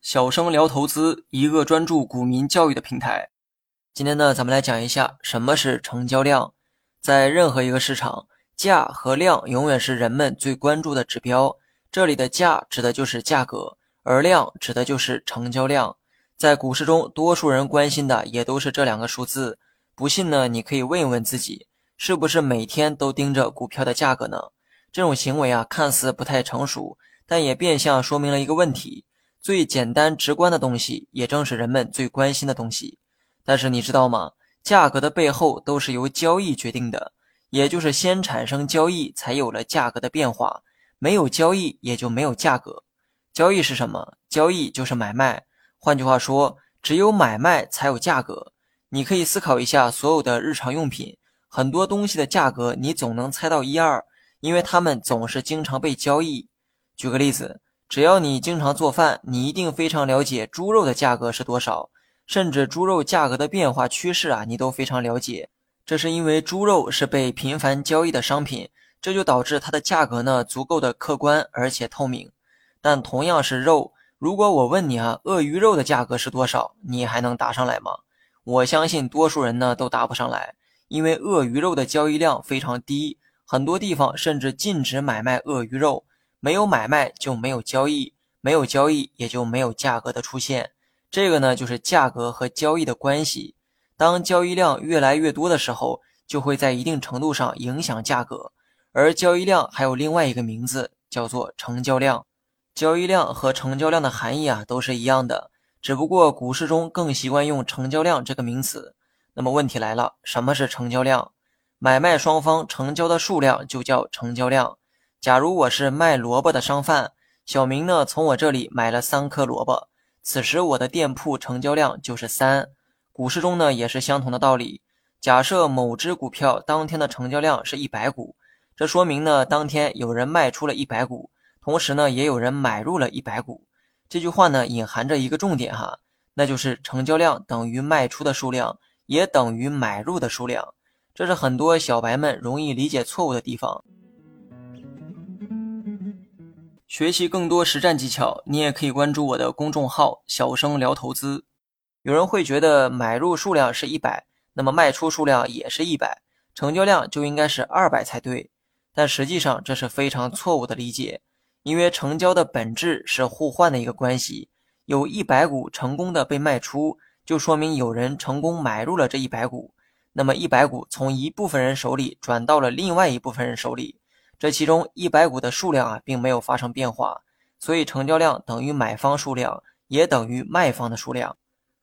小生聊投资，一个专注股民教育的平台。今天呢，咱们来讲一下什么是成交量。在任何一个市场，价和量永远是人们最关注的指标。这里的价指的就是价格，而量指的就是成交量。在股市中，多数人关心的也都是这两个数字。不信呢，你可以问一问自己，是不是每天都盯着股票的价格呢？这种行为啊，看似不太成熟，但也变相说明了一个问题：最简单直观的东西，也正是人们最关心的东西。但是你知道吗？价格的背后都是由交易决定的，也就是先产生交易，才有了价格的变化。没有交易，也就没有价格。交易是什么？交易就是买卖。换句话说，只有买卖才有价格。你可以思考一下，所有的日常用品，很多东西的价格你总能猜到一二，因为他们总是经常被交易。举个例子，只要你经常做饭，你一定非常了解猪肉的价格是多少，甚至猪肉价格的变化趋势啊，你都非常了解。这是因为猪肉是被频繁交易的商品，这就导致它的价格呢足够的客观而且透明。但同样是肉，如果我问你啊，鳄鱼肉的价格是多少，你还能答上来吗？我相信多数人呢都答不上来，因为鳄鱼肉的交易量非常低，很多地方甚至禁止买卖鳄鱼肉。没有买卖就没有交易，没有交易也就没有价格的出现。这个呢就是价格和交易的关系。当交易量越来越多的时候，就会在一定程度上影响价格。而交易量还有另外一个名字，叫做成交量。交易量和成交量的含义啊都是一样的。只不过股市中更习惯用成交量这个名词。那么问题来了，什么是成交量？买卖双方成交的数量就叫成交量。假如我是卖萝卜的商贩，小明呢从我这里买了三颗萝卜，此时我的店铺成交量就是三。股市中呢也是相同的道理。假设某只股票当天的成交量是一百股，这说明呢当天有人卖出了一百股，同时呢也有人买入了一百股。这句话呢，隐含着一个重点哈，那就是成交量等于卖出的数量，也等于买入的数量。这是很多小白们容易理解错误的地方。学习更多实战技巧，你也可以关注我的公众号“小生聊投资”。有人会觉得买入数量是一百，那么卖出数量也是一百，成交量就应该是二百才对。但实际上这是非常错误的理解。因为成交的本质是互换的一个关系，有一百股成功的被卖出，就说明有人成功买入了这一百股。那么一百股从一部分人手里转到了另外一部分人手里，这其中一百股的数量啊，并没有发生变化，所以成交量等于买方数量，也等于卖方的数量。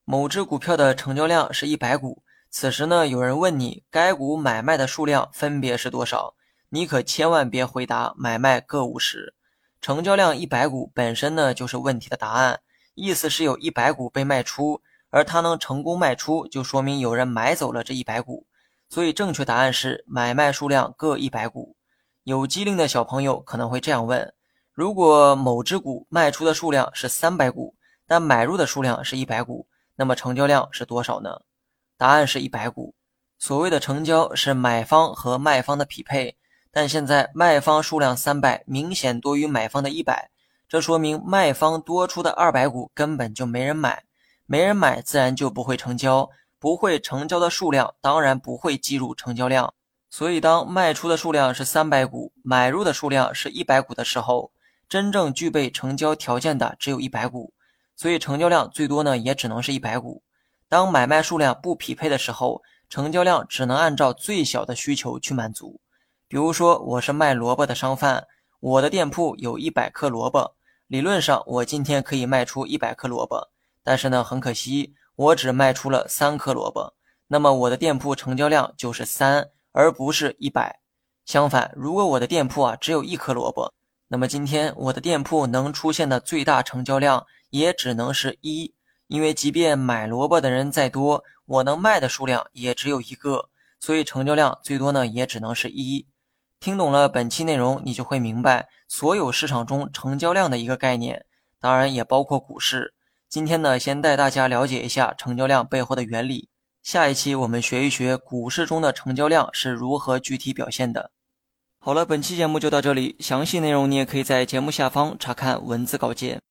某只股票的成交量是一百股，此时呢，有人问你该股买卖的数量分别是多少，你可千万别回答买卖各五十。成交量一百股本身呢就是问题的答案，意思是有一百股被卖出，而它能成功卖出，就说明有人买走了这一百股，所以正确答案是买卖数量各一百股。有机灵的小朋友可能会这样问：如果某只股卖出的数量是三百股，但买入的数量是一百股，那么成交量是多少呢？答案是一百股。所谓的成交是买方和卖方的匹配。但现在卖方数量三百，明显多于买方的一百，这说明卖方多出的二百股根本就没人买，没人买自然就不会成交，不会成交的数量当然不会计入成交量。所以当卖出的数量是三百股，买入的数量是一百股的时候，真正具备成交条件的只有一百股，所以成交量最多呢也只能是一百股。当买卖数量不匹配的时候，成交量只能按照最小的需求去满足。比如说，我是卖萝卜的商贩，我的店铺有一百颗萝卜，理论上我今天可以卖出一百颗萝卜，但是呢，很可惜，我只卖出了三颗萝卜，那么我的店铺成交量就是三，而不是一百。相反，如果我的店铺啊只有一颗萝卜，那么今天我的店铺能出现的最大成交量也只能是一，因为即便买萝卜的人再多，我能卖的数量也只有一个，所以成交量最多呢也只能是一。听懂了本期内容，你就会明白所有市场中成交量的一个概念，当然也包括股市。今天呢，先带大家了解一下成交量背后的原理。下一期我们学一学股市中的成交量是如何具体表现的。好了，本期节目就到这里，详细内容你也可以在节目下方查看文字稿件。